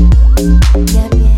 Yeah, yeah.